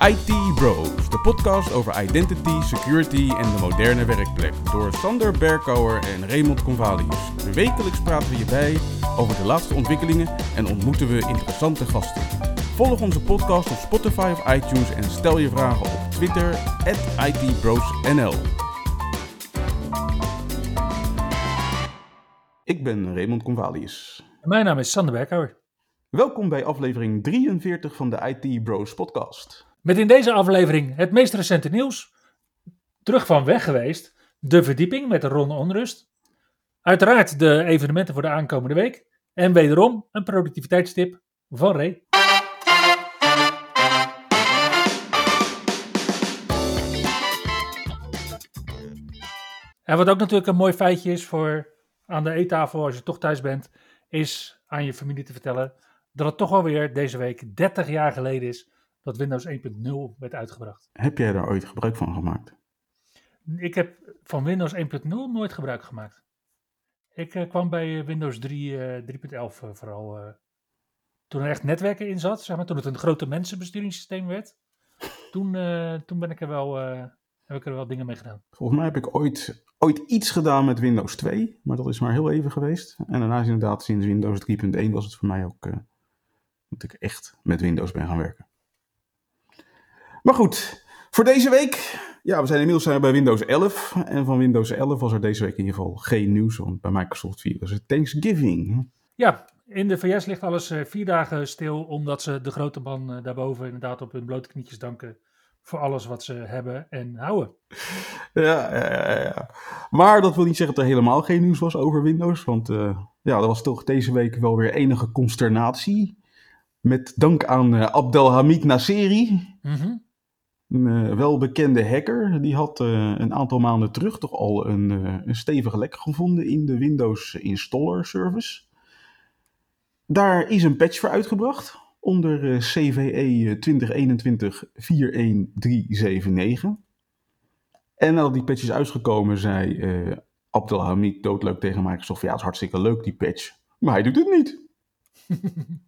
IT Bros, de podcast over identity, security en de moderne werkplek. Door Sander Berkouwer en Raymond Convalius. Wekelijks praten we je bij over de laatste ontwikkelingen en ontmoeten we interessante gasten. Volg onze podcast op Spotify of iTunes en stel je vragen op Twitter, ITBrosNL. Ik ben Raymond Convalius. Mijn naam is Sander Berkouwer. Welkom bij aflevering 43 van de IT Bros podcast. Met in deze aflevering het meest recente nieuws. Terug van weg geweest. De verdieping met de Ron Onrust. Uiteraard de evenementen voor de aankomende week. En wederom een productiviteitstip van Ray. En wat ook natuurlijk een mooi feitje is voor aan de eettafel als je toch thuis bent, is aan je familie te vertellen dat het toch alweer deze week 30 jaar geleden is dat Windows 1.0 werd uitgebracht. Heb jij daar ooit gebruik van gemaakt? Ik heb van Windows 1.0 nooit gebruik gemaakt. Ik uh, kwam bij Windows 3, uh, 3.11 uh, vooral. Toen er echt netwerken in zat, zeg maar, toen het een grote mensenbesturingssysteem werd. Toen, eh, toen ben ik er wel, heb ik er wel dingen mee gedaan. Volgens mij heb ik ooit, ooit iets gedaan met Windows 2, maar dat is maar heel even geweest. En daarna is inderdaad sinds Windows 3.1 was het voor mij ook dat ik echt met Windows ben gaan werken. Maar goed, voor deze week. Ja, we zijn inmiddels zijn we bij Windows 11. En van Windows 11 was er deze week in ieder geval geen nieuws. Want bij Microsoft vieren ze Thanksgiving. Ja, in de VS ligt alles uh, vier dagen stil. Omdat ze de grote man uh, daarboven inderdaad op hun blote knietjes danken. Voor alles wat ze hebben en houden. Ja, ja, ja. Maar dat wil niet zeggen dat er helemaal geen nieuws was over Windows. Want uh, ja, er was toch deze week wel weer enige consternatie. Met dank aan Abdelhamid Nasseri. Mm -hmm welbekende hacker. Die had uh, een aantal maanden terug toch al een, uh, een stevige lek gevonden in de Windows Installer Service. Daar is een patch voor uitgebracht onder CVE 2021-41379. En nadat die patch is uitgekomen, zei Abdelhamid doodleuk tegen Microsoft: Ja, het is hartstikke leuk die patch, maar hij doet het niet.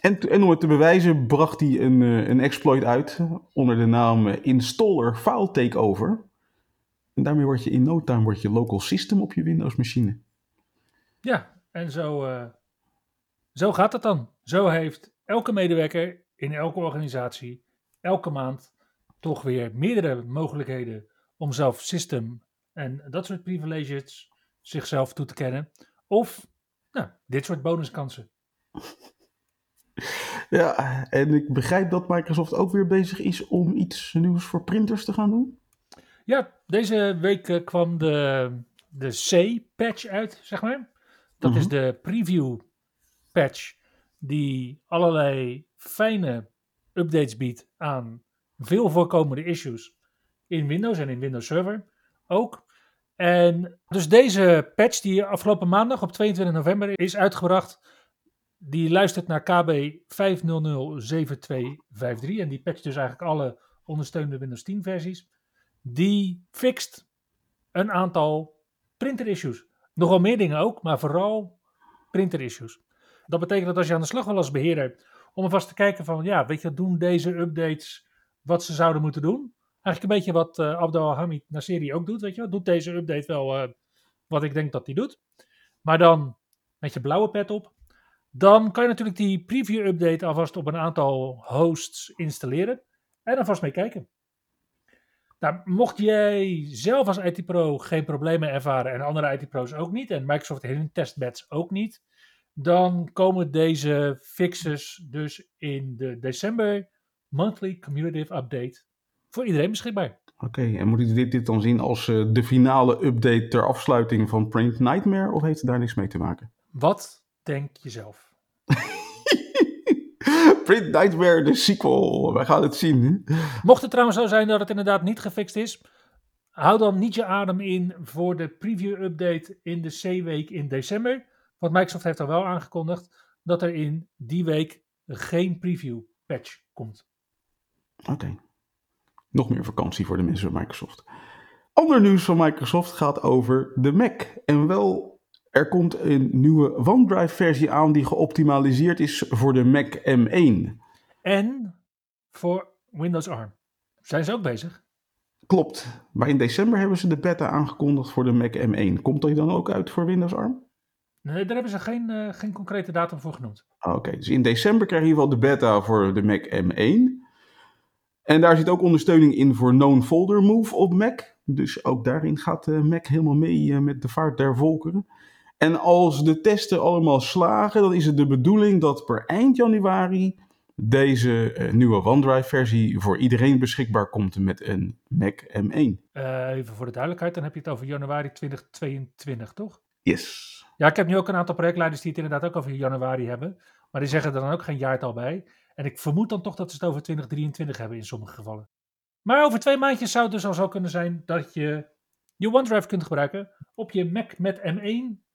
En, om het te bewijzen bracht hij een, een exploit uit onder de naam installer file takeover. En daarmee word je in no time word je local system op je Windows machine. Ja, en zo, uh, zo gaat het dan. Zo heeft elke medewerker in elke organisatie elke maand toch weer meerdere mogelijkheden om zelf system en dat soort privileges zichzelf toe te kennen. Of nou, dit soort bonuskansen. Ja, en ik begrijp dat Microsoft ook weer bezig is om iets nieuws voor printers te gaan doen. Ja, deze week uh, kwam de, de C-patch uit, zeg maar. Dat Mhm. is de preview patch die allerlei fijne updates biedt aan veel voorkomende issues in Windows en in Windows Server ook. En dus deze patch die afgelopen maandag op 22 november is uitgebracht, die luistert naar KB 5007253 en die patcht dus eigenlijk alle ondersteunende Windows 10 versies. Die fixt een aantal printer issues. Nogal meer dingen ook, maar vooral printer issues. Dat betekent dat als je aan de slag wil als beheerder, om alvast te kijken van, ja, weet je, doen deze updates wat ze zouden moeten doen? Eigenlijk een beetje wat uh, Abdelhamid Nasseri ook doet, weet je wel. Doet deze update wel uh, wat ik denk dat hij doet. Maar dan met je blauwe pet op. Dan kan je natuurlijk die preview update alvast op een aantal hosts installeren. En alvast mee kijken. Nou, mocht jij zelf als IT-pro geen problemen ervaren en andere IT-pro's ook niet, en Microsoft in hun testbeds ook niet, dan komen deze fixes dus in de december monthly cumulative update voor iedereen beschikbaar. Oké, okay, en moet ik dit, dit, dan zien als uh, de finale update ter afsluiting van Print Nightmare, of heeft het daar niks mee te maken? Wat denk je zelf? Print Nightmare, de sequel. Wij gaan het zien. Mocht het trouwens zo zijn dat het inderdaad niet gefixt is, hou dan niet je adem in voor de preview update in de C-week in december. Want Microsoft heeft al wel aangekondigd dat er in die week geen preview patch komt. Oké. Okay. Nog meer vakantie voor de mensen van Microsoft. Ander nieuws van Microsoft gaat over de Mac. En wel, er komt een nieuwe OneDrive-versie aan die geoptimaliseerd is voor de Mac M1. En voor Windows ARM. Zijn ze ook bezig? Klopt. Maar in december hebben ze de beta aangekondigd voor de Mac M1. Komt die dan ook uit voor Windows ARM? Nee, daar hebben ze geen, uh, geen concrete datum voor genoemd. Oké, okay, dus in december krijg je in ieder geval de beta voor de Mac M1. En daar zit ook ondersteuning in voor Known Folder Move op Mac. Dus ook daarin gaat de Mac helemaal mee uh, met de vaart der volkeren. En als de testen allemaal slagen, dan is het de bedoeling dat per eind januari deze uh, nieuwe OneDrive-versie voor iedereen beschikbaar komt met een Mac M1. Uh, even voor de duidelijkheid, dan heb je het over januari 2022, toch? Yes. Ja, ik heb nu ook een aantal projectleiders die het inderdaad ook over januari hebben. Maar die zeggen er dan ook geen jaartal bij. En ik vermoed dan toch dat ze het over 2023 hebben in sommige gevallen. Maar over twee maandjes zou het dus al zo kunnen zijn dat je je OneDrive kunt gebruiken op je Mac met M1,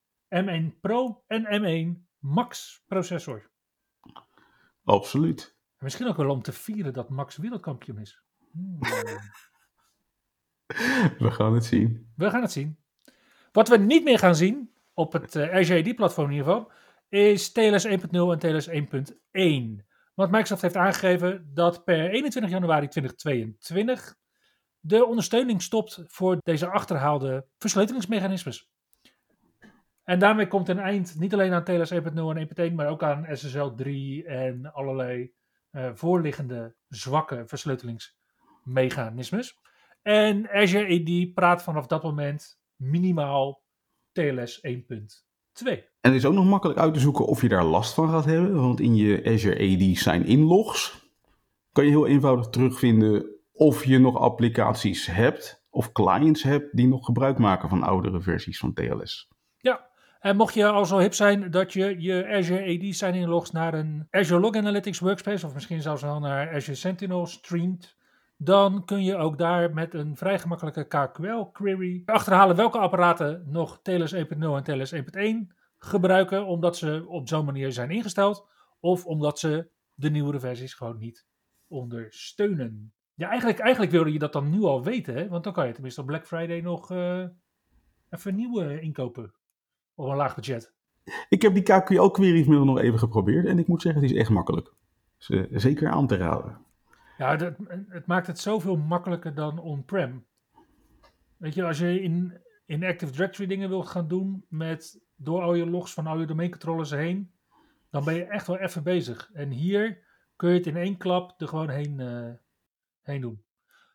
M1 Pro en M1 Max processor. Absoluut. Misschien ook wel om te vieren dat Max wereldkampioen is. Hmm. We gaan het zien. We gaan het zien. Wat we niet meer gaan zien, op het uh, RGD-platform in ieder geval, is TLS 1.0 en TLS 1.1. Want Microsoft heeft aangegeven dat per 21 januari 2022 de ondersteuning stopt voor deze achterhaalde versleutelingsmechanismes. En daarmee komt een eind niet alleen aan TLS 1.0 en 1.1, maar ook aan SSL 3 en allerlei uh, voorliggende zwakke versleutelingsmechanismes. En Azure AD praat vanaf dat moment minimaal TLS 1.2. En het is ook nog makkelijk uit te zoeken of je daar last van gaat hebben, want in je Azure AD sign-in logs kan je heel eenvoudig terugvinden of je nog applicaties hebt of clients hebt die nog gebruik maken van oudere versies van TLS. En mocht je al zo hip zijn dat je je Azure AD sign-in logs naar een Azure Log Analytics workspace of misschien zelfs wel naar Azure Sentinel streamt, dan kun je ook daar met een vrij gemakkelijke KQL query achterhalen welke apparaten nog TLS 1.0 en TLS 1.1 gebruiken, omdat ze op zo'n manier zijn ingesteld, of omdat ze de nieuwere versies gewoon niet ondersteunen. Ja, eigenlijk, eigenlijk wilde je dat dan nu al weten, hè? want dan kan je tenminste op Black Friday nog uh, even nieuwe inkopen op een laag budget. Ik heb die KQL-queries nog even geprobeerd en ik moet zeggen, het is echt makkelijk. Dus, uh, zeker aan te raden. Ja, dat, het maakt het zoveel makkelijker dan on-prem. Weet je, als je in, in Active Directory dingen wilt gaan doen met door al je logs van al je domeincontrollers heen, dan ben je echt wel even bezig. En hier kun je het in één klap er gewoon heen, uh, heen doen.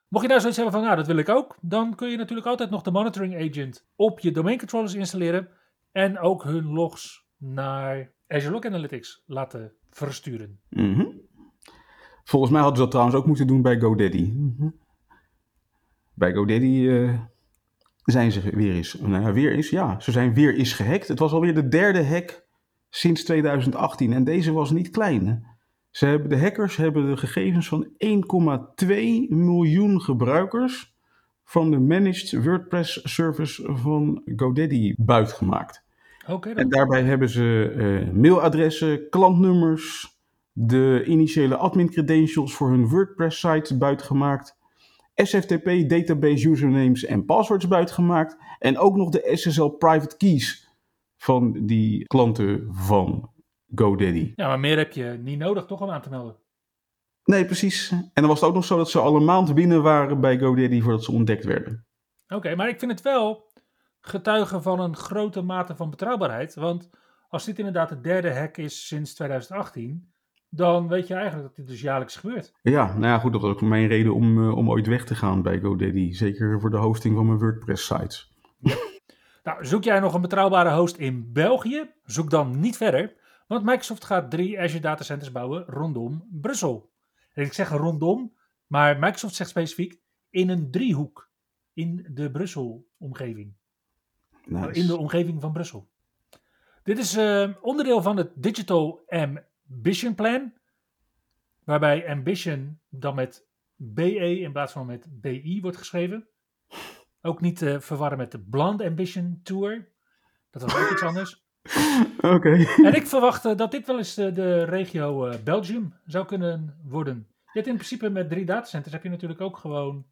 Mocht je daar zoiets hebben van, nou dat wil ik ook, dan kun je natuurlijk altijd nog de monitoring agent op je domeincontrollers installeren en ook hun logs naar Azure Log Analytics laten versturen. -hmm. Volgens mij hadden ze dat trouwens ook moeten doen bij GoDaddy. -hmm. Bij GoDaddy uh, zijn ze weer eens, nou weer eens, ja, ze zijn weer eens gehackt. Het was alweer de derde hack sinds 2018 en deze was niet klein. Ze hebben, de hackers hebben de gegevens van 1,2 miljoen gebruikers van de managed WordPress service van GoDaddy buitgemaakt. Okay, en daarbij hebben ze uh, mailadressen, klantnummers, de initiële admin credentials voor hun WordPress site buitgemaakt, SFTP database usernames en passwords buitgemaakt en ook nog de SSL private keys van die klanten van GoDaddy. Ja, maar meer heb je niet nodig toch om aan te melden. Nee, precies. En dan was het ook nog zo dat ze al een maand binnen waren bij GoDaddy voordat ze ontdekt werden. Oké, okay, maar ik vind het wel getuigen van een grote mate van betrouwbaarheid. Want als dit inderdaad de derde hack is sinds 2018, dan weet je eigenlijk dat dit dus jaarlijks gebeurt. Ja, nou ja, goed, dat was ook mijn reden om, uh, om ooit weg te gaan bij GoDaddy. Zeker voor de hosting van mijn WordPress-sites. Ja. nou, zoek jij nog een betrouwbare host in België? Zoek dan niet verder, want Microsoft gaat drie Azure datacenters bouwen rondom Brussel. En ik zeg rondom, maar Microsoft zegt specifiek in een driehoek in de Brussel-omgeving. Nice. In de omgeving van Brussel. Dit is uh, onderdeel van het Digital Ambition Plan, waarbij Ambition dan met BE in plaats van met BI wordt geschreven. Ook niet te verwarren met de Blonde Ambition Tour. Dat was ook iets anders. Oké. En ik verwacht dat dit wel eens de, de regio uh, Belgium zou kunnen worden. Je hebt in principe met drie datacenters heb je natuurlijk ook gewoon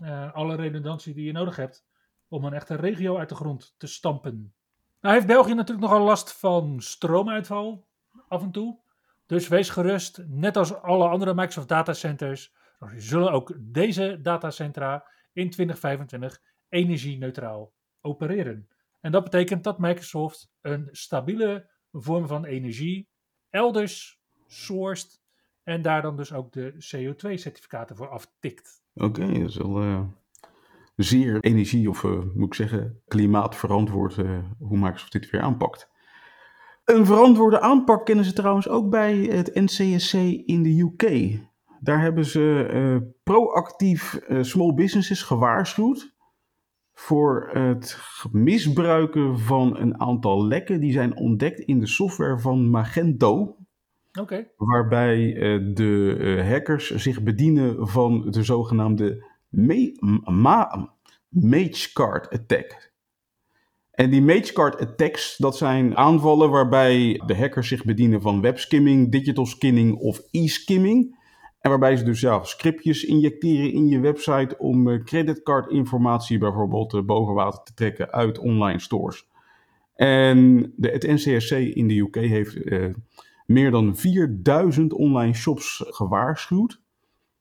uh, alle redundantie die je nodig hebt om een echte regio uit de grond te stampen. Nou heeft België natuurlijk nogal last van stroomuitval af en toe. Dus wees gerust, net als alle andere Microsoft datacenters, zullen ook deze datacentra in 2025 energie-neutraal opereren. En dat betekent dat Microsoft een stabiele vorm van energie elders sourced en daar dan dus ook de CO2-certificaten voor aftikt. Oké, dat is wel uh, zeer energie- of uh, moet ik zeggen klimaatverantwoord uh, hoe Microsoft dit weer aanpakt. Een verantwoorde aanpak kennen ze trouwens ook bij het NCSC in de UK. Daar hebben ze proactief small businesses gewaarschuwd voor het misbruiken van een aantal lekken die zijn ontdekt in de software van Magento. Okay. Waarbij uh, de uh, hackers zich bedienen van de zogenaamde Mage Card Attack. En die Mage Card Attacks, dat zijn aanvallen waarbij de hackers zich bedienen van webskimming, digital skimming of e-skimming. En waarbij ze dus ja, scriptjes injecteren in je website om uh, creditcardinformatie bijvoorbeeld boven water te trekken uit online stores. En de, het NCSC in de UK heeft meer dan 4000 online shops gewaarschuwd.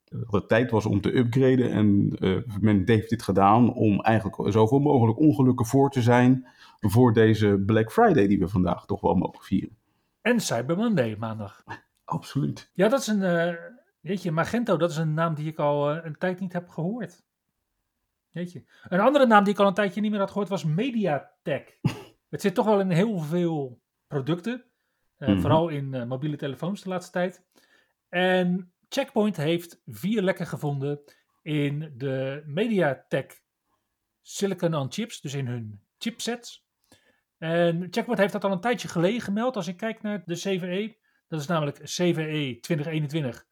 Dat het tijd was om te upgraden en uh, men heeft dit gedaan om eigenlijk zoveel mogelijk ongelukken voor te zijn voor deze Black Friday die we vandaag toch wel mogen vieren. En Cyber Monday maandag. Absoluut. Ja, dat is een, uh, weet je, Magento, dat is een naam die ik al uh, een tijd niet heb gehoord. Weet je. Een andere naam die ik al een tijdje niet meer had gehoord was Mediatek. het zit toch wel in heel veel producten. Uh, mm-hmm. Vooral in uh, mobiele telefoons de laatste tijd. En Checkpoint heeft vier lekken gevonden in de MediaTek Silicon on Chips, dus in hun chipsets. En Checkpoint heeft dat al een tijdje geleden gemeld. Als ik kijk naar de CVE, dat is namelijk CVE 2021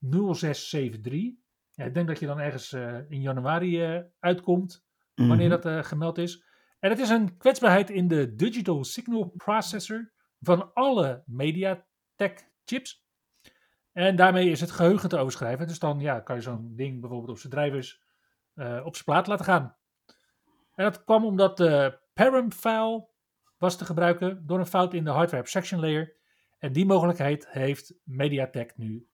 0673. Ja, ik denk dat je dan ergens uh, in januari uitkomt, mm-hmm. wanneer dat gemeld is. En het is een kwetsbaarheid in de Digital Signal Processor van alle MediaTek chips. En daarmee is het geheugen te overschrijven. Dus dan ja, kan je zo'n ding bijvoorbeeld op zijn drivers uh, op zijn plaat laten gaan. En dat kwam omdat de param file was te gebruiken door een fout in de hardware abstraction layer. En die mogelijkheid heeft MediaTek nu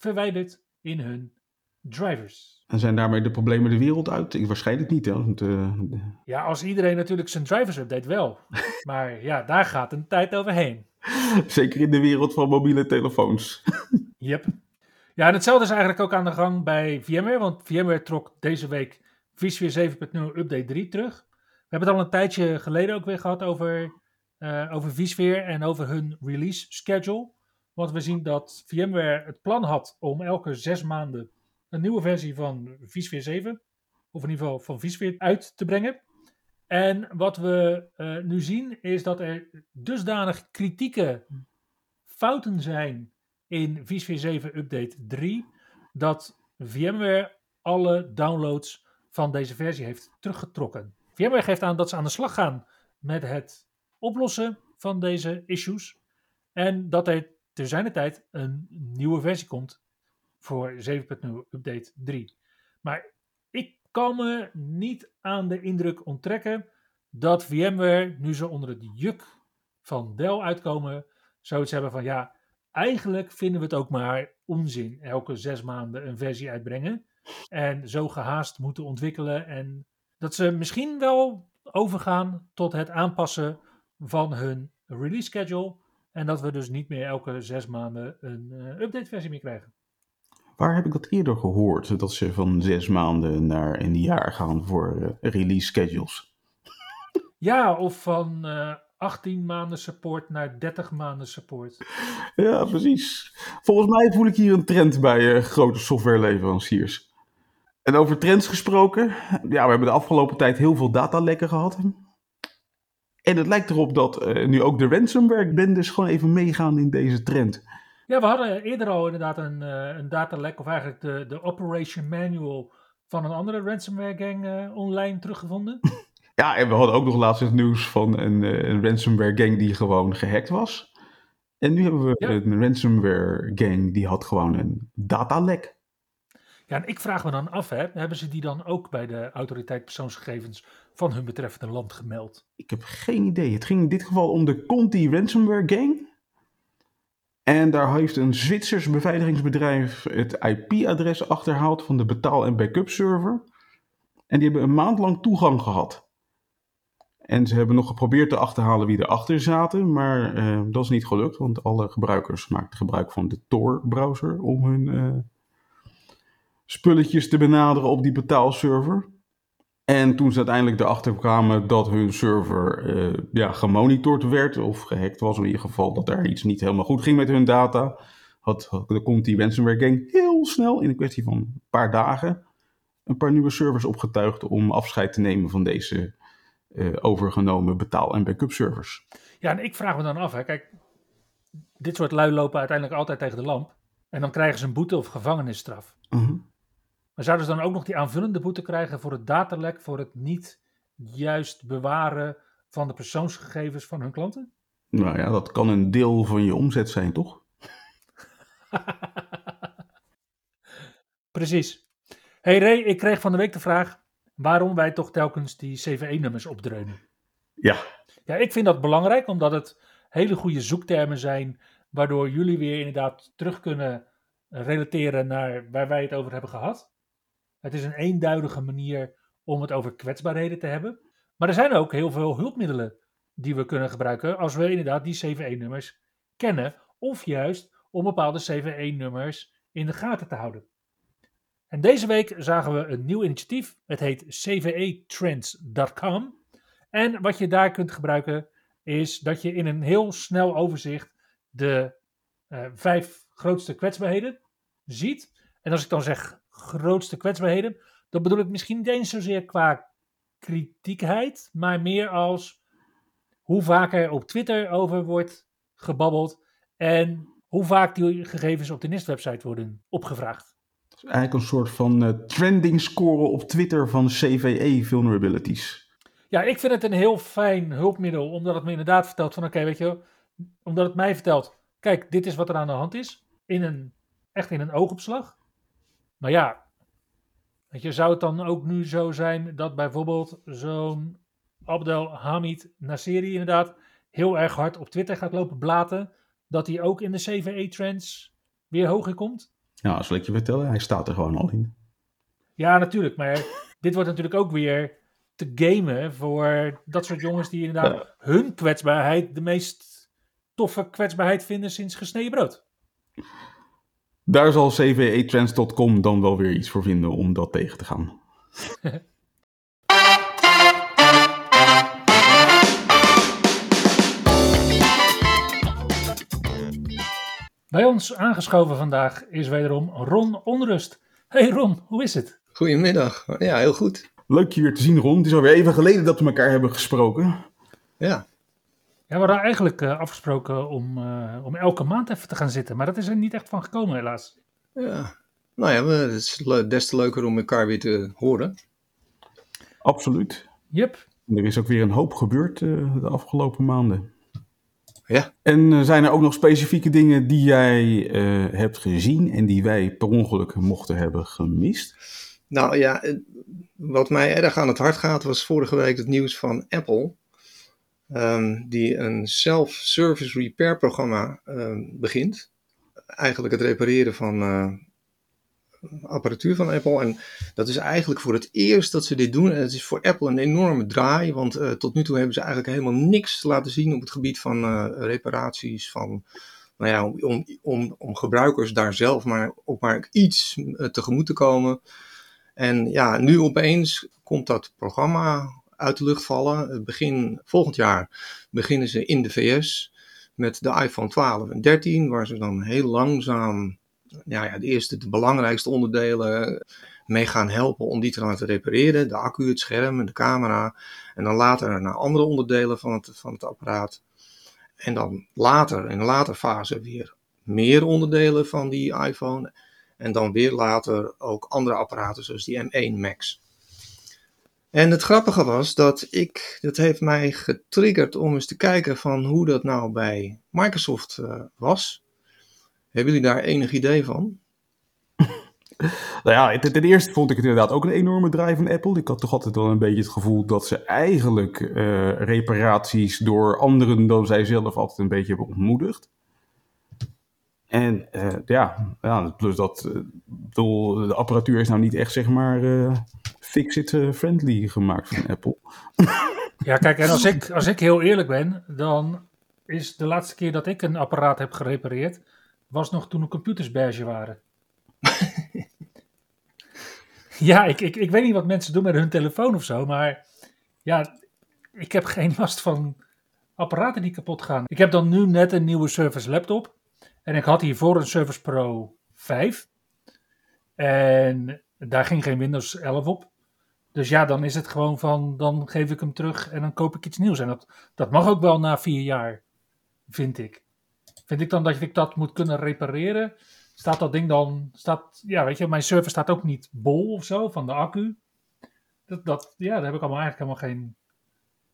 verwijderd in hun drivers. En zijn daarmee de problemen de wereld uit? Ik, waarschijnlijk niet. Hè? Want, uh... Ja, als iedereen natuurlijk zijn drivers update wel. maar ja, daar gaat een tijd overheen. Zeker in de wereld van mobiele telefoons. yep. Ja, en hetzelfde is eigenlijk ook aan de gang bij VMware. Want VMware trok deze week vSphere 7.0 update 3 terug. We hebben het al een tijdje geleden ook weer gehad over, uh, over vSphere en over hun release schedule. Want we zien dat VMware het plan had om elke zes maanden een nieuwe versie van vSphere 7, of in ieder geval van vSphere, uit te brengen. En wat we uh, nu zien is dat er dusdanig kritieke fouten zijn in vSphere 7 Update 3, dat VMware alle downloads van deze versie heeft teruggetrokken. VMware geeft aan dat ze aan de slag gaan met het oplossen van deze issues en dat er te zijn tijd een nieuwe versie komt voor 7.0 update 3. Maar ik kan me niet aan de indruk onttrekken dat VMware, nu ze onder het juk van Dell uitkomen, zoiets hebben van ja, eigenlijk vinden we het ook maar onzin elke zes maanden een versie uitbrengen. En zo gehaast moeten ontwikkelen. En dat ze misschien wel overgaan tot het aanpassen van hun release schedule. En dat we dus niet meer elke zes maanden een uh, update versie meer krijgen. Waar heb ik dat eerder gehoord? Dat ze van zes maanden naar een jaar gaan voor uh, release schedules. Ja, of van uh, 18 maanden support naar 30 maanden support. Ja, precies. Volgens mij voel ik hier een trend bij grote softwareleveranciers. En over trends gesproken. Ja, we hebben de afgelopen tijd heel veel datalekken gehad. En het lijkt erop dat uh, nu ook de ransomware-bendes gewoon even meegaan in deze trend. Ja, we hadden eerder al inderdaad een, uh, een datalek, of eigenlijk de, de operation manual van een andere ransomware gang uh, online teruggevonden. ja, en we hadden ook nog laatst het nieuws van een, een ransomware gang die gewoon gehackt was. En nu hebben we ja. een ransomware gang die had gewoon een datalek. Ja, en ik vraag me dan af, hebben ze die dan ook bij de autoriteit persoonsgegevens van hun betreffende land gemeld? Ik heb geen idee. Het ging in dit geval om de Conti ransomware gang. En daar heeft een Zwitsers beveiligingsbedrijf het IP-adres achterhaald van de betaal- en backup server. En die hebben een maand lang toegang gehad. En ze hebben nog geprobeerd te achterhalen wie erachter zaten, maar uh, dat is niet gelukt, want alle gebruikers maakten gebruik van de Tor-browser om hun uh, spulletjes te benaderen op die betaalserver. En toen ze uiteindelijk erachter kwamen dat hun server uh, ja, gemonitord werd of gehackt was, in ieder geval dat er iets niet helemaal goed ging met hun data, had, had de Conti ransomware gang heel snel in een kwestie van een paar dagen een paar nieuwe servers opgetuigd om afscheid te nemen van deze uh, overgenomen betaal- en backup servers. Ja, en ik vraag me dan af, hè, kijk, dit soort lui lopen uiteindelijk altijd tegen de lamp. En dan krijgen ze een boete of gevangenisstraf. -huh. Maar zouden ze dan ook nog die aanvullende boete krijgen voor het datalek, voor het niet juist bewaren van de persoonsgegevens van hun klanten? Nou ja, dat kan een deel van je omzet zijn, toch? Precies. Hey Ray, ik kreeg van de week de vraag waarom wij toch telkens die CVE-nummers opdreunen. Ja. Ja, ik vind dat belangrijk, omdat het hele goede zoektermen zijn, waardoor jullie weer inderdaad terug kunnen relateren naar waar wij het over hebben gehad. Het is een eenduidige manier om het over kwetsbaarheden te hebben. Maar er zijn ook heel veel hulpmiddelen die we kunnen gebruiken als we inderdaad die CVE-nummers kennen, of juist om bepaalde CVE-nummers in de gaten te houden. En deze week zagen we een nieuw initiatief. Het heet cvetrends.com. En wat je daar kunt gebruiken is dat je in een heel snel overzicht de uh, vijf grootste kwetsbaarheden ziet. En als ik dan zeg grootste kwetsbaarheden, dan bedoel ik misschien niet eens zozeer qua kritiekheid, maar meer als hoe vaak er op Twitter over wordt gebabbeld en hoe vaak die gegevens op de NIST-website worden opgevraagd. Het is eigenlijk een soort van uh, trending score op Twitter van CVE vulnerabilities. Ja, ik vind het een heel fijn hulpmiddel, omdat het me inderdaad vertelt van oké, okay, weet je, omdat het mij vertelt, kijk, dit is wat er aan de hand is, in een, echt in een oogopslag. Maar ja, weet je, zou het dan ook nu zo zijn dat bijvoorbeeld zo'n Abdel Hamid Nasseri inderdaad heel erg hard op Twitter gaat lopen blaten, dat hij ook in de CVE-trends weer hoger komt? Ja, zal ik je vertellen, hij staat er gewoon al in. Ja, natuurlijk, maar dit wordt natuurlijk ook weer te gamen voor dat soort jongens die inderdaad ja. hun kwetsbaarheid de meest toffe kwetsbaarheid vinden sinds gesneden brood. Daar zal cvetrends.com dan wel weer iets voor vinden om dat tegen te gaan. Bij ons aangeschoven vandaag is wederom Ron Onrust. Hey Ron, hoe is het? Goedemiddag. Ja, heel goed. Leuk je weer te zien, Ron. Het is alweer even geleden dat we elkaar hebben gesproken. Ja. Ja, we hadden eigenlijk uh, afgesproken om, uh, om elke maand even te gaan zitten, maar dat is er niet echt van gekomen, helaas. Ja. Nou ja, het is des te leuker om elkaar weer te horen. Absoluut. Yep. Er is ook weer een hoop gebeurd uh, de afgelopen maanden. Ja. En zijn er ook nog specifieke dingen die jij hebt gezien en die wij per ongeluk mochten hebben gemist? Nou ja, wat mij erg aan het hart gaat was vorige week het nieuws van Apple. Um, die een self-service repair programma um, begint. Eigenlijk het repareren van uh, apparatuur van Apple. En dat is eigenlijk voor het eerst dat ze dit doen. En het is voor Apple een enorme draai. Want uh, tot nu toe hebben ze eigenlijk helemaal niks laten zien op het gebied van uh, reparaties. Van, nou ja, om, om, om, om gebruikers daar zelf maar ook maar iets tegemoet te komen. En ja, nu opeens komt dat programma uit de lucht vallen. Begin volgend jaar beginnen ze in de VS met de iPhone 12 en 13, waar ze dan heel langzaam ja, ja, de eerste, de belangrijkste onderdelen mee gaan helpen om die te laten repareren. De accu, het scherm en de camera. En dan later naar andere onderdelen van het, van het apparaat. En dan later, in een later fase, weer meer onderdelen van die iPhone. En dan weer later ook andere apparaten zoals die M1 Max. En het grappige was dat ik, dat heeft mij getriggerd om eens te kijken van hoe dat nou bij Microsoft uh, was. Hebben jullie daar enig idee van? Nou ja, ten eerste vond ik het inderdaad ook een enorme draai van Apple. Ik had toch altijd wel een beetje het gevoel dat ze eigenlijk uh, reparaties door anderen dan zij zelf altijd een beetje hebben ontmoedigd. En eh, ja, ja, plus dat eh, de apparatuur is nou niet echt zeg maar fix-it-friendly gemaakt van Apple. Ja, kijk, en als ik, als ik heel eerlijk ben, dan is de laatste keer dat ik een apparaat heb gerepareerd, was nog toen de computers beige waren. ja, ik, ik, ik weet niet wat mensen doen met hun telefoon of zo, maar ja, ik heb geen last van apparaten die kapot gaan. Ik heb dan nu net een nieuwe Surface laptop. En ik had hiervoor een Surface Pro 5. En daar ging geen Windows 11 op. Dus ja, dan is het gewoon van, dan geef ik hem terug en dan koop ik iets nieuws. En dat, dat mag ook wel na vier jaar, vind ik. Vind ik dan dat ik dat moet kunnen repareren? Staat dat ding dan, staat, ja weet je, mijn server staat ook niet bol of zo van de accu. Dat, dat, ja, daar heb ik allemaal eigenlijk helemaal geen,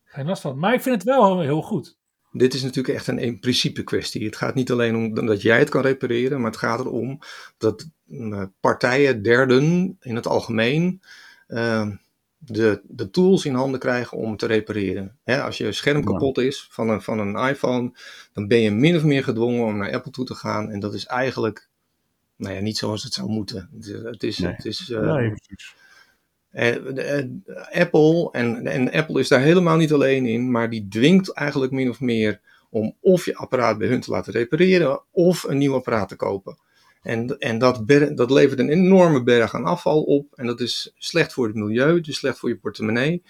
geen last van. Maar ik vind het wel heel goed. Dit is natuurlijk echt een, een principe kwestie. Het gaat niet alleen om dat jij het kan repareren, maar het gaat erom dat uh, partijen, derden in het algemeen, uh, de, de tools in handen krijgen om te repareren. Als je scherm kapot is van een, van een iPhone, dan ben je min of meer gedwongen om naar Apple toe te gaan. En dat is eigenlijk nou ja, niet zoals het zou moeten. Het is, nee. het is, uh, nee, Apple, en, en Apple is daar helemaal niet alleen in, maar die dwingt eigenlijk min of meer om of je apparaat bij hun te laten repareren of een nieuw apparaat te kopen. En, en dat, dat levert een enorme berg aan afval op. En dat is slecht voor het milieu, is slecht voor je portemonnee.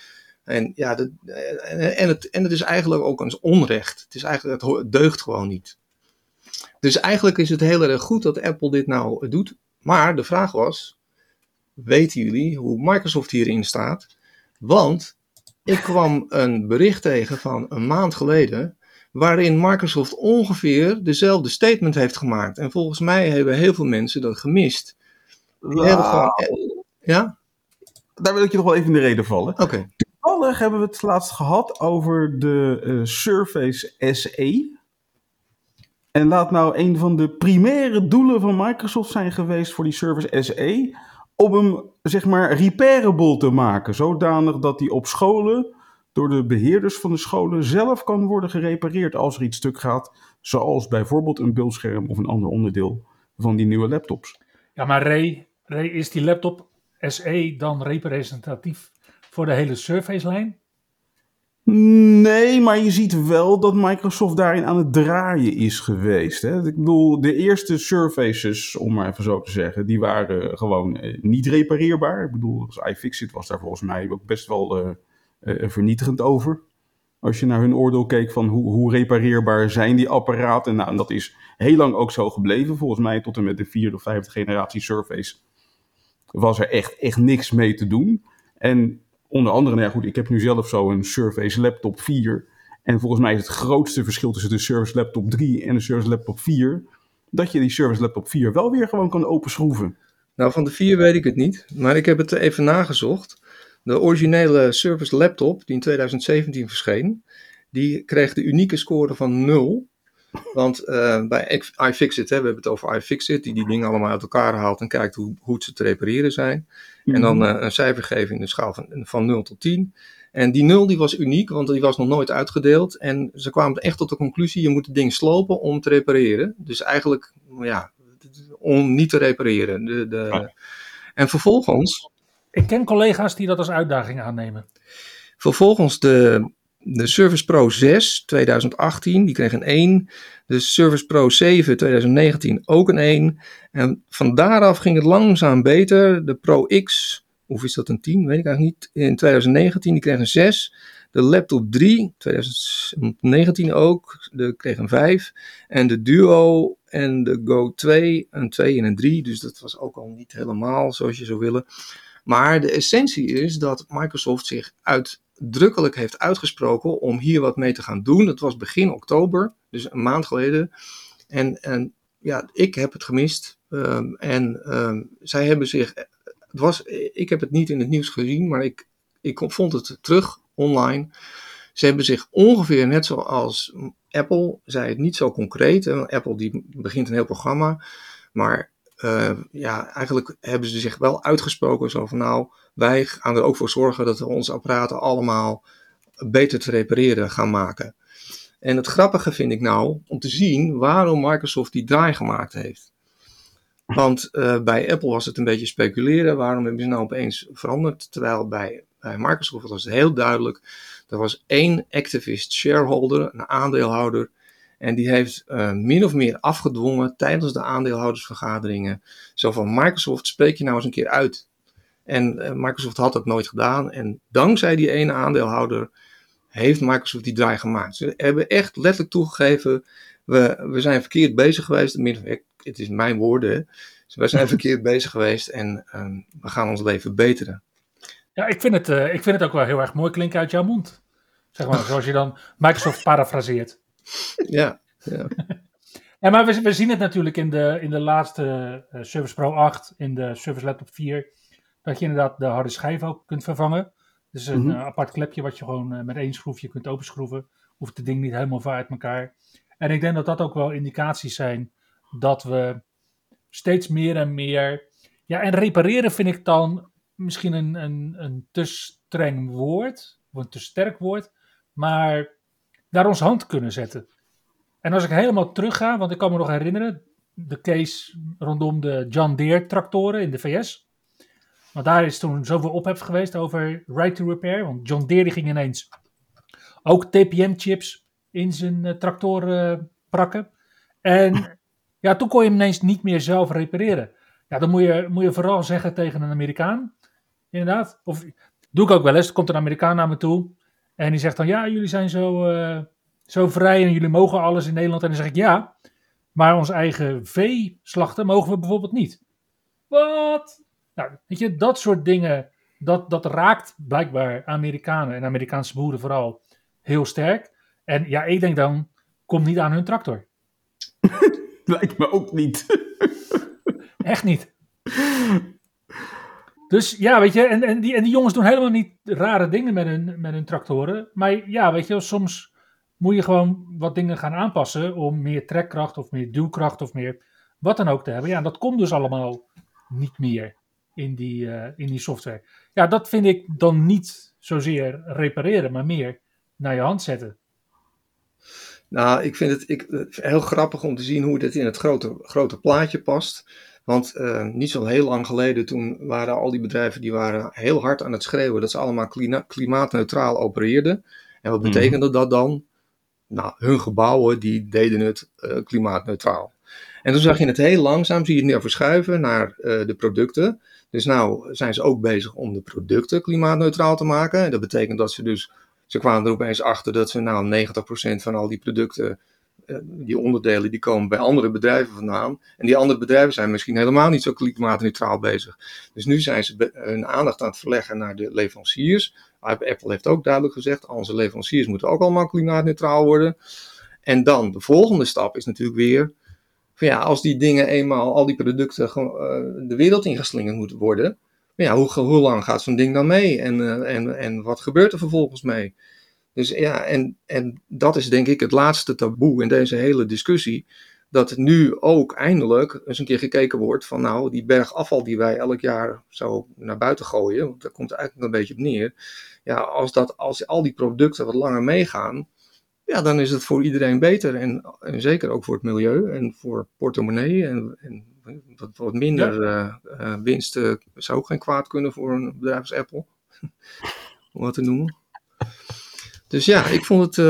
En, ja, dat, en, het, en het is eigenlijk ook een onrecht. Het, is eigenlijk, het deugt gewoon niet. Dus eigenlijk is het heel erg goed dat Apple dit nou doet. Maar de vraag was, weten jullie hoe Microsoft hierin staat? Want ik kwam een bericht tegen van een maand geleden waarin Microsoft ongeveer dezelfde statement heeft gemaakt. En volgens mij hebben heel veel mensen dat gemist. Wow. ja? Daar wil ik je nog wel even in de reden vallen. Oké. Okay. Toevallig hebben we het laatst gehad over de uh, Surface SE. En laat nou een van de primaire doelen van Microsoft zijn geweest voor die Surface SE om hem zeg maar repairable te maken, zodanig dat hij op scholen door de beheerders van de scholen zelf kan worden gerepareerd als er iets stuk gaat, zoals bijvoorbeeld een beeldscherm of een ander onderdeel van die nieuwe laptops. Ja, maar Ray, Ray is die laptop SE dan representatief voor de hele Surface-lijn? Nee, maar je ziet wel dat Microsoft daarin aan het draaien is geweest. Hè? Ik bedoel, de eerste Surfaces, om maar even zo te zeggen, die waren gewoon eh, niet repareerbaar. Ik bedoel, als iFixit was daar volgens mij ook best wel uh, vernietigend over. Als je naar hun oordeel keek van hoe, hoe repareerbaar zijn die apparaten. Nou, en dat is heel lang ook zo gebleven. Volgens mij tot en met de vierde of vijfde generatie Surface was er echt, echt niks mee te doen. En onder andere, nou goed, ik heb nu zelf zo een Surface Laptop 4. En volgens mij is het grootste verschil tussen de Surface Laptop 3 en de Surface Laptop 4... dat je die Surface Laptop 4 wel weer gewoon kan openschroeven. Nou, van de 4 weet ik het niet. Maar ik heb het even nagezocht. De originele Surface Laptop, die in 2017 verscheen... die kreeg de unieke score van 0... Want uh, bij iFixit, hè, we hebben het over iFixit, die die dingen allemaal uit elkaar haalt en kijkt hoe goed ze te repareren zijn. En dan uh, een cijfer geven in de schaal van, van 0 tot 10. En die 0 die was uniek, want die was nog nooit uitgedeeld. En ze kwamen echt tot de conclusie, je moet het ding slopen om te repareren. Dus eigenlijk, ja, om niet te repareren. De, de... Oh. En vervolgens... Ik ken collega's die dat als uitdaging aannemen. Vervolgens de, de Service Pro 6 2018, die kreeg een 1. De Service Pro 7 2019 ook een 1. En van daaraf ging het langzaam beter. De Pro X, of is dat een 10? Weet ik eigenlijk niet. In 2019, die kreeg een 6. De Laptop 3, 2019 ook, de kreeg een 5. En de Duo en de Go 2, een 2 en een 3. Dus dat was ook al niet helemaal zoals je zou willen. Maar de essentie is dat Microsoft zich uit drukkelijk heeft uitgesproken om hier wat mee te gaan doen. Dat was begin oktober, dus een maand geleden. En, en ja, ik heb het gemist. Um, en um, zij hebben zich. Het was, ik heb het niet in het nieuws gezien, maar ik, ik vond het terug online. Ze hebben zich ongeveer net zoals Apple, zei het niet zo concreet. Apple die begint een heel programma. Maar uh, ja, eigenlijk hebben ze zich wel uitgesproken zo van nou, wij gaan er ook voor zorgen dat we onze apparaten allemaal beter te repareren gaan maken. En het grappige vind ik nou om te zien waarom Microsoft die draai gemaakt heeft. Want uh, bij Apple was het een beetje speculeren. Waarom hebben ze nou opeens veranderd? Terwijl bij, bij Microsoft was het heel duidelijk. Er was één activist shareholder, een aandeelhouder. En die heeft uh, min of meer afgedwongen tijdens de aandeelhoudersvergaderingen. Zo van Microsoft, spreek je nou eens een keer uit. En uh, Microsoft had dat nooit gedaan. En dankzij die ene aandeelhouder heeft Microsoft die draai gemaakt. Ze hebben echt letterlijk toegegeven, we, we zijn verkeerd bezig geweest. Het is mijn woorden. Dus we zijn verkeerd bezig geweest en um, we gaan ons leven beteren. Ja, ik vind, het, uh, ik vind het ook wel heel erg mooi klinken uit jouw mond. Zeg maar, zoals je dan Microsoft parafraseert. Ja, ja. ja maar we, we, zien het natuurlijk in de, in de laatste uh, Service Pro 8, in de Service Laptop 4, dat je inderdaad de harde schijf ook kunt vervangen. Dus een mm -hmm. uh, apart klepje wat je gewoon uh, met één schroefje kunt openschroeven. Hoeft het ding niet helemaal ver uit elkaar. En ik denk dat dat ook wel indicaties zijn dat we steeds meer en meer. Ja, en repareren vind ik dan misschien een, een, een te streng woord, of een te sterk woord, maar daar ons hand kunnen zetten. En als ik helemaal terug ga, want ik kan me nog herinneren, de case rondom de John Deere tractoren in de VS. Want daar is toen zoveel ophef geweest over right to repair. Want John Deere die ging ineens ook TPM-chips in zijn uh, tractoren uh, prakken. En ja, toen kon je hem ineens niet meer zelf repareren. Ja, dan moet je, moet je vooral zeggen tegen een Amerikaan. Inderdaad. Of doe ik ook wel eens. Er komt een Amerikaan naar me toe. En die zegt dan, ja, jullie zijn zo, uh, zo vrij en jullie mogen alles in Nederland. En dan zeg ik, ja, maar ons eigen vee slachten mogen we bijvoorbeeld niet. Wat? Nou, weet je, dat soort dingen, dat, dat raakt blijkbaar Amerikanen en Amerikaanse boeren vooral heel sterk. En ja, ik denk dan, kom niet aan hun tractor. Lijkt me ook niet. Echt niet. Dus ja, weet je, en, en, die, en die jongens doen helemaal niet rare dingen met hun, met hun tractoren. Maar ja, weet je, soms moet je gewoon wat dingen gaan aanpassen om meer trekkracht of meer duwkracht of meer wat dan ook te hebben. Ja, en dat komt dus allemaal niet meer in die, uh, in die software. Ja, dat vind ik dan niet zozeer repareren, maar meer naar je hand zetten. Nou, ik vind het ik, heel grappig om te zien hoe dit in het grote, grote plaatje past. Want uh, niet zo heel lang geleden, toen waren al die bedrijven die waren heel hard aan het schreeuwen dat ze allemaal klima klimaatneutraal opereerden. En wat betekende mm. dat dan? Nou, hun gebouwen die deden het uh, klimaatneutraal. En toen zag je het heel langzaam, zie je het nu verschuiven naar uh, de producten. Dus nou zijn ze ook bezig om de producten klimaatneutraal te maken. En dat betekent dat ze dus, ze kwamen er opeens achter dat ze nou 90% van al die producten, die onderdelen, die komen bij andere bedrijven vandaan. En die andere bedrijven zijn misschien helemaal niet zo klimaatneutraal bezig. Dus nu zijn ze hun aandacht aan het verleggen naar de leveranciers. Apple heeft ook duidelijk gezegd, onze leveranciers moeten ook allemaal klimaatneutraal worden. En dan, de volgende stap is natuurlijk weer, van ja, als die dingen eenmaal, al die producten uh, de wereld ingeslingerd moeten worden, ja, hoe, lang gaat zo'n ding dan mee? En, uh, en, en wat gebeurt er vervolgens mee? Dus ja, en, en dat is denk ik het laatste taboe in deze hele discussie. Dat nu ook eindelijk eens een keer gekeken wordt van nou, die berg afval die wij elk jaar zo naar buiten gooien, want daar komt eigenlijk een beetje op neer. Ja, als, dat, als al die producten wat langer meegaan, ja, dan is het voor iedereen beter. En, en zeker ook voor het milieu en voor portemonnee. En, en wat, wat minder ja. uh, uh, winst uh, zou ook geen kwaad kunnen voor een bedrijf als Apple. Om wat te noemen. Dus ja, ik vond het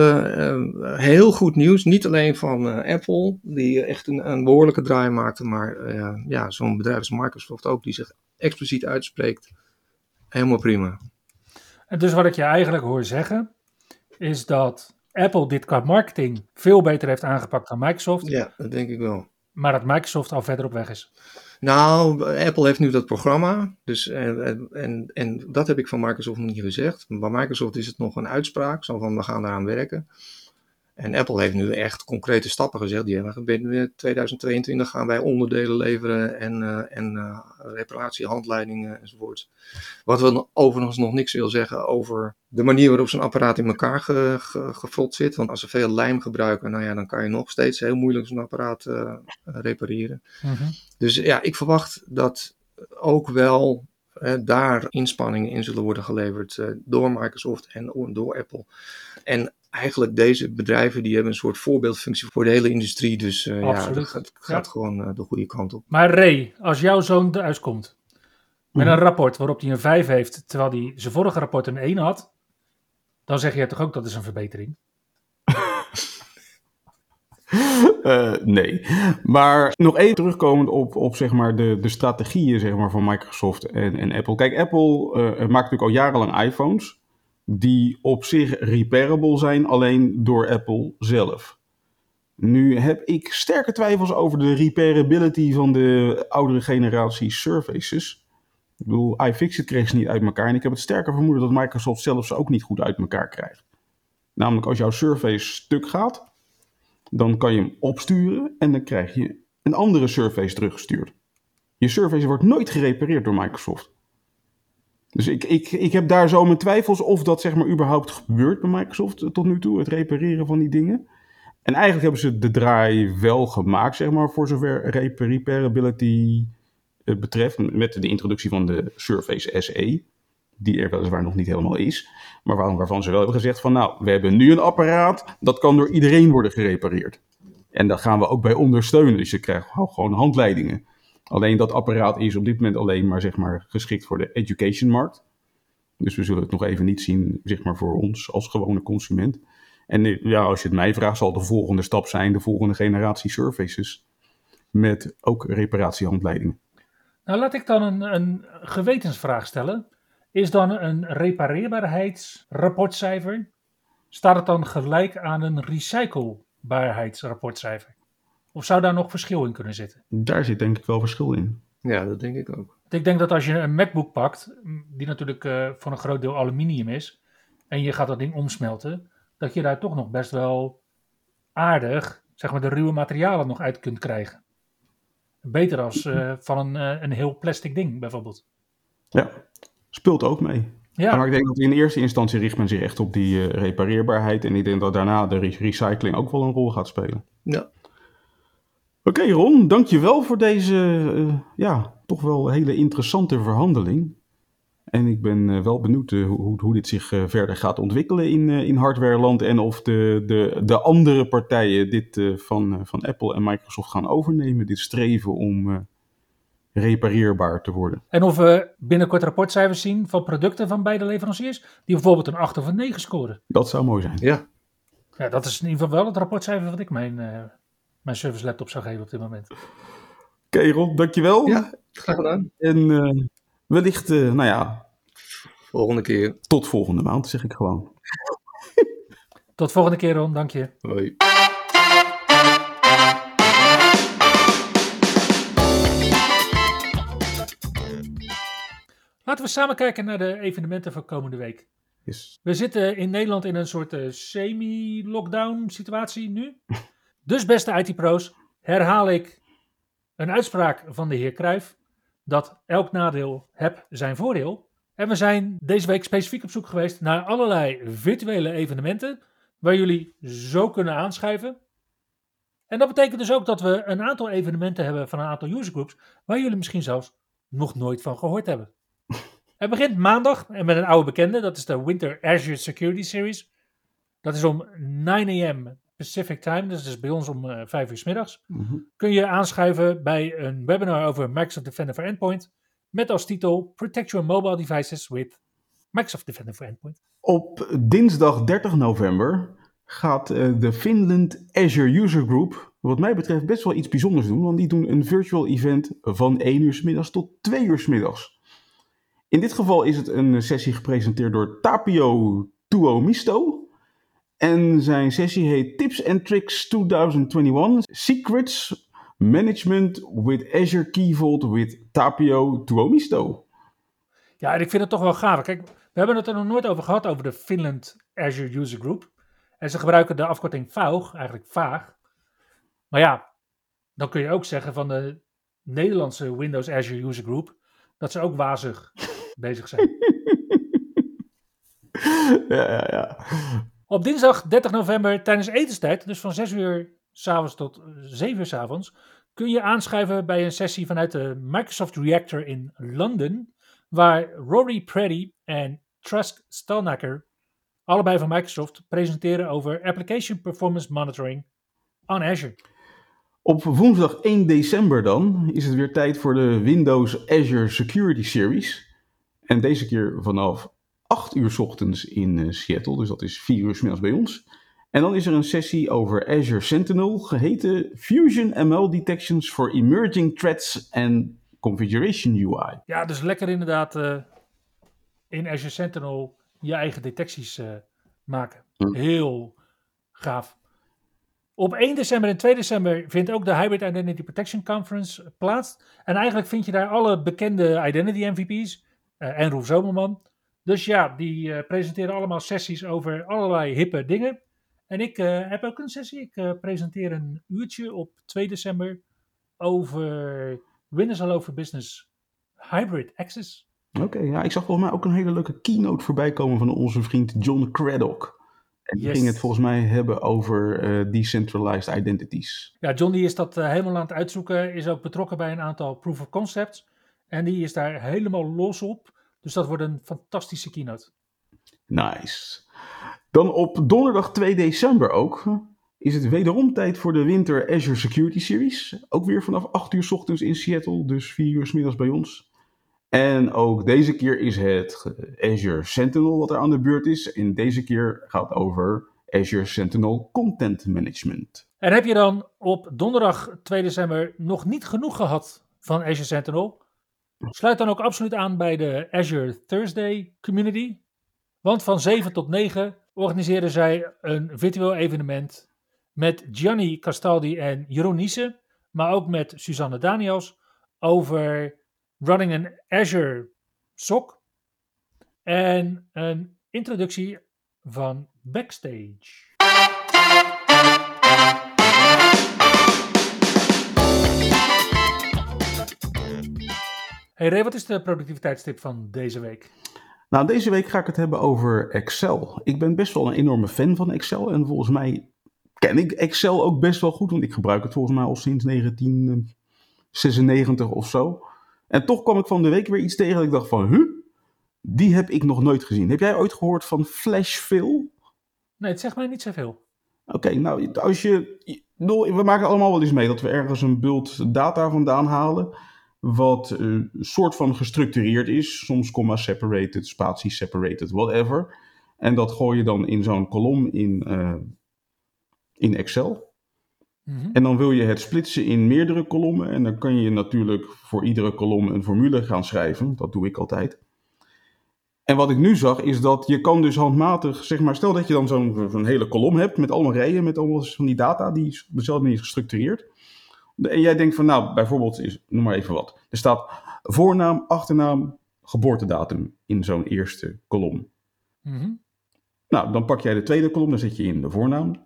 heel goed nieuws. Niet alleen van Apple, die echt een, een, behoorlijke draai maakte. Maar ja, zo'n bedrijf als Microsoft ook, die zich expliciet uitspreekt. Helemaal prima. En dus wat ik je eigenlijk hoor zeggen, is dat Apple dit qua marketing veel beter heeft aangepakt dan Microsoft. Ja, dat denk ik wel. Maar dat Microsoft al verder op weg is. Nou, Apple heeft nu dat programma. Dus, en, en, en dat heb ik van Microsoft nog niet gezegd. Bij Microsoft is het nog een uitspraak. Van, we gaan daaraan werken. En Apple heeft nu echt concrete stappen gezegd. Die hebben binnen 2022 gaan wij onderdelen leveren en, uh, en uh, reparatiehandleidingen enzovoort. Wat we overigens nog niks wil zeggen over de manier waarop zo'n apparaat in elkaar ge, ge, gefrot zit. Want als ze veel lijm gebruiken, nou ja, dan kan je nog steeds heel moeilijk zo'n apparaat uh, repareren. Mhm. Dus ja, ik verwacht dat ook wel daar inspanningen in zullen worden geleverd door Microsoft en door Apple. En eigenlijk deze bedrijven die hebben een soort voorbeeldfunctie voor de hele industrie. Dus eh, ja, dat gaat, gaat Ja. gewoon eh, de goede kant op. Maar Ray, als jouw zoon thuis komt met een rapport waarop hij een 5 heeft, terwijl hij zijn vorige rapport een 1 had, dan zeg je toch ook dat is een verbetering. Eh, nee. Maar nog even terugkomend op, op zeg maar de, de strategieën zeg maar, van Microsoft en, en Apple. Kijk, Apple eh, maakt natuurlijk al jarenlang iPhones die op zich repairable zijn, alleen door Apple zelf. Nu heb ik sterke twijfels over de repairability van de oudere generatie Surfaces. Ik bedoel, iFixit kreeg ze niet uit elkaar. En ik heb het sterke vermoeden dat Microsoft zelf ze ook niet goed uit elkaar krijgt. Namelijk als jouw Surface stuk gaat, dan kan je hem opsturen en dan krijg je een andere Surface teruggestuurd. Je Surface wordt nooit gerepareerd door Microsoft. Dus ik, ik, ik heb daar zo mijn twijfels of dat zeg maar überhaupt gebeurt bij Microsoft tot nu toe, het repareren van die dingen. En eigenlijk hebben ze de draai wel gemaakt, zeg maar, voor zover rep- repairability eh, betreft. Met de introductie van de Surface SE, die er weliswaar nog niet helemaal is. Maar waar- waarvan ze wel hebben gezegd van, nou, we hebben nu een apparaat, dat kan door iedereen worden gerepareerd. En daar gaan we ook bij ondersteunen. Dus je krijgt gewoon handleidingen. Alleen dat apparaat is op dit moment alleen maar, zeg maar geschikt voor de education-markt. Dus we zullen het nog even niet zien zeg maar, voor ons als gewone consument. En eh, ja, als je het mij vraagt, zal de volgende stap zijn de volgende generatie services. Met ook reparatiehandleidingen. Nou, laat ik dan een, een gewetensvraag stellen. Is dan een repareerbaarheidsrapportcijfer, staat het dan gelijk aan een recyclebaarheidsrapportcijfer? Of zou daar nog verschil in kunnen zitten? Daar zit denk ik wel verschil in. Ja, dat denk ik ook. Want Ik denk dat als je een MacBook pakt, m, die natuurlijk eh, voor een groot deel aluminium is, en je gaat dat ding omsmelten, dat je daar toch nog best wel aardig, zeg maar, de ruwe materialen nog uit kunt krijgen. Beter als eh, van een, eh, een heel plastic ding, bijvoorbeeld. Ja, speelt ook mee. Ja, Maar ik denk dat in eerste instantie richt men zich echt op die eh, repareerbaarheid. En ik denk dat daarna de re- recycling ook wel een rol gaat spelen. Ja, Oké Ron, dankjewel voor deze eh, ja, toch wel hele interessante verhandeling. En ik ben eh, wel benieuwd eh, hoe, hoe dit zich verder gaat ontwikkelen in, eh, in hardwareland. En of de, de, de andere partijen dit eh, van, van Apple en Microsoft gaan overnemen. Dit streven om eh, repareerbaar te worden. en of we binnenkort rapportcijfers zien van producten van beide leveranciers, die bijvoorbeeld een 8 of een 9 scoren. Dat zou mooi zijn. ja. Ja, dat is in ieder geval wel het rapportcijfer wat ik mijn, eh, mijn service laptop zou geven op dit moment. Oké Ron, dankjewel. ja graag gedaan. En eh, wellicht, eh, nou ja, Volgende keer. tot volgende maand zeg ik gewoon. Tot volgende keer, Ron. Dank je. Hoi. Laten we samen kijken naar de evenementen van komende week. Yes. We zitten in Nederland in een soort eh, semi-lockdown situatie nu. Dus beste IT-pro's, herhaal ik een uitspraak van de heer Cruijff dat elk nadeel heb zijn voordeel. En we zijn deze week specifiek op zoek geweest naar allerlei virtuele evenementen waar jullie zo kunnen aanschuiven. En dat betekent dus ook dat we een aantal evenementen hebben van een aantal usergroups waar jullie misschien zelfs nog nooit van gehoord hebben. Het begint maandag en met een oude bekende, dat is de Winter Azure Security Series. Dat is om 9 am Pacific Time, dus is bij ons om eh 5 uur 's middags. Mhm. Kun je aanschuiven bij een webinar over Microsoft Defender for Endpoint met als titel Protect Your Mobile Devices with Microsoft Defender for Endpoint. Op dinsdag 30 november gaat eh, de Finland Azure User Group, wat mij betreft, best wel iets bijzonders doen. Want die doen een virtual event van 1 uur 's middags tot 2 uur 's middags. In dit geval is het een sessie gepresenteerd door Tapio Tuomisto. En zijn sessie heet Tips and Tricks 2021 Secrets Management with Azure Key Vault with Tapio Tuomisto. Ja, en ik vind het toch wel gaaf. Kijk, we hebben het er nog nooit over gehad, over de Finland Azure User Group. En ze gebruiken de afkorting VAUG, eigenlijk vaag. Maar ja, dan kun je ook zeggen van de Nederlandse Windows Azure User Group, dat ze ook wazig bezig zijn. Ja, ja, ja. Op dinsdag 30 november tijdens etenstijd, dus van 6 uur s'avonds tot 7 uur s'avonds, kun je aanschuiven bij een sessie vanuit de Microsoft Reactor in Londen, waar Rory Preddy en Trusk Stalnaker allebei van Microsoft, presenteren over Application Performance Monitoring on Azure. Op woensdag 1 december dan is het weer tijd voor de Windows Azure Security Series. En deze keer vanaf 8 uur 's ochtends in eh, Seattle, dus dat is 4 uur middags bij ons. En dan is er een sessie over Azure Sentinel, geheten Fusion ML Detections for Emerging Threats and Configuration UI. Ja, dus lekker inderdaad eh, in Azure Sentinel je eigen detecties eh, maken. Hm. Heel gaaf. Op 1 december en 2 december vindt ook de Hybrid Identity Protection Conference plaats. En eigenlijk vind je daar alle bekende Identity MVP's en Roef Zomerman. Dus ja, die eh, presenteren allemaal sessies over allerlei hippe dingen. En ik eh, heb ook een sessie. Ik eh, presenteer een uurtje op 2 december over Windows All Over Business Hybrid Access. Oké, ja, ik zag volgens mij ook een hele leuke keynote voorbij komen van onze vriend John Craddock. En die Yes. ging het volgens mij hebben over decentralized identities. Ja, John die is dat helemaal aan het uitzoeken. Is ook betrokken bij een aantal proof of concepts. En die is daar helemaal los op. Dus dat wordt een fantastische keynote. Nice. Dan op donderdag 2 december ook is het wederom tijd voor de Winter Azure Security Series. Ook weer vanaf 8 uur 's ochtends in Seattle, dus 4 uur 's middags bij ons. En ook deze keer is het Azure Sentinel wat er aan de beurt is. En deze keer gaat het over Azure Sentinel Content Management. En heb je dan op donderdag 2 december nog niet genoeg gehad van Azure Sentinel? Sluit dan ook absoluut aan bij de Azure Thursday community. Want van 7 tot 9 organiseren zij een virtueel evenement met Gianni Castaldi en Jeroen Niese, maar ook met Suzanne Daniels over running een Azure SOC en een introductie van Backstage. Hey Ray, wat is de productiviteitstip van deze week? Nou, deze week ga ik het hebben over Excel. Ik ben best wel een enorme fan van Excel en volgens mij ken ik Excel ook best wel goed, want ik gebruik het volgens mij al sinds 1996 of zo. En toch kwam ik van de week weer iets tegen dat ik dacht van, huh? Die heb ik nog nooit gezien. Heb jij ooit gehoord van Flashfill? Nee, het zegt mij niet zoveel. Oké, nou, als je. We maken allemaal wel eens mee dat we ergens een bult data vandaan halen. Wat een soort van gestructureerd is. Soms comma separated, spatie separated, whatever. En dat gooi je dan in zo'n kolom in, eh, in Excel. Mhm. En dan wil je het splitsen in meerdere kolommen. En dan kan je natuurlijk voor iedere kolom een formule gaan schrijven. Dat doe ik altijd. En wat ik nu zag is dat je kan dus handmatig, zeg maar, stel dat je dan zo'n zo'n hele kolom hebt met allemaal rijen, met allemaal van die data, die is op dezelfde manier gestructureerd. En jij denkt van, nou, bijvoorbeeld, is, noem maar even wat. Er staat voornaam, achternaam, geboortedatum in zo'n eerste kolom. Mhm. Nou, dan pak jij de tweede kolom, dan zet je in de voornaam.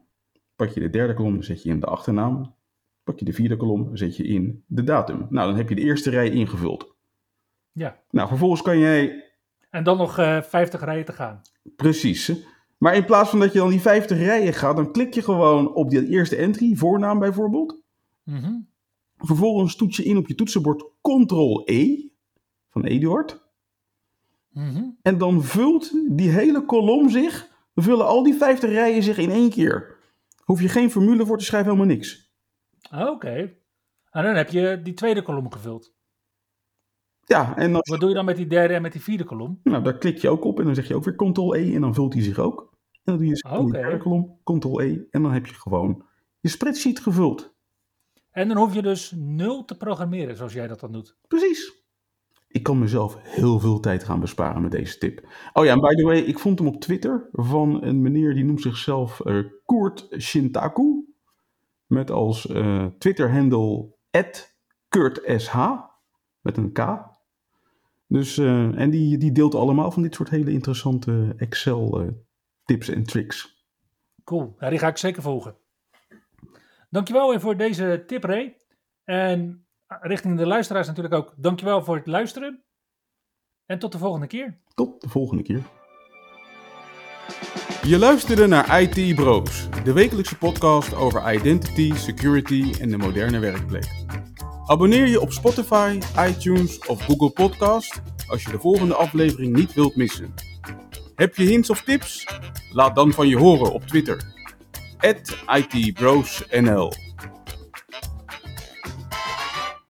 Pak je de derde kolom, dan zet je in de achternaam. Pak je de vierde kolom, dan zet je in de datum. Nou, dan heb je de eerste rij ingevuld. Ja, Nou, vervolgens kan jij en dan nog eh 50 rijen te gaan. Precies. Maar in plaats van dat je dan die 50 rijen gaat, dan klik je gewoon op die eerste entry, voornaam bijvoorbeeld. Mhm. Vervolgens toets je in op je toetsenbord Ctrl-E van Eduard. Mhm. En dan vult die hele kolom zich, vullen al die 50 rijen zich in één keer. Hoef je geen formule voor te schrijven, helemaal niks. Oké. En dan heb je die tweede kolom gevuld. Ja, en Wat doe je dan met die derde en met die vierde kolom? nou, daar klik je ook op en dan zeg je ook weer Ctrl-E en dan vult hij zich ook. En dan doe je die derde kolom Ctrl-E en dan heb je gewoon je spreadsheet gevuld. En dan hoef je dus nul te programmeren, zoals jij dat dan doet. Precies. Ik kan mezelf heel veel tijd gaan besparen met deze tip. Oh ja, en by the way, ik vond hem op Twitter van een meneer die noemt zichzelf eh Koert Shintaku. Met als eh, Twitter-handle KurtSH. Met een K. Dus, eh, en die, die deelt allemaal van dit soort hele interessante Excel-tips en tricks. Cool. Ja, die ga ik zeker volgen. Dankjewel weer voor deze tip. En richting de luisteraars natuurlijk ook. Dankjewel voor het luisteren. En tot de volgende keer. Tot de volgende keer. Je luisterde naar IT Bros, de wekelijkse podcast over identity, security en de moderne werkplek. Abonneer je op Spotify, iTunes of Google Podcast als je de volgende aflevering niet wilt missen. Heb je hints of tips? Laat dan van je horen op Twitter. @itbrosnl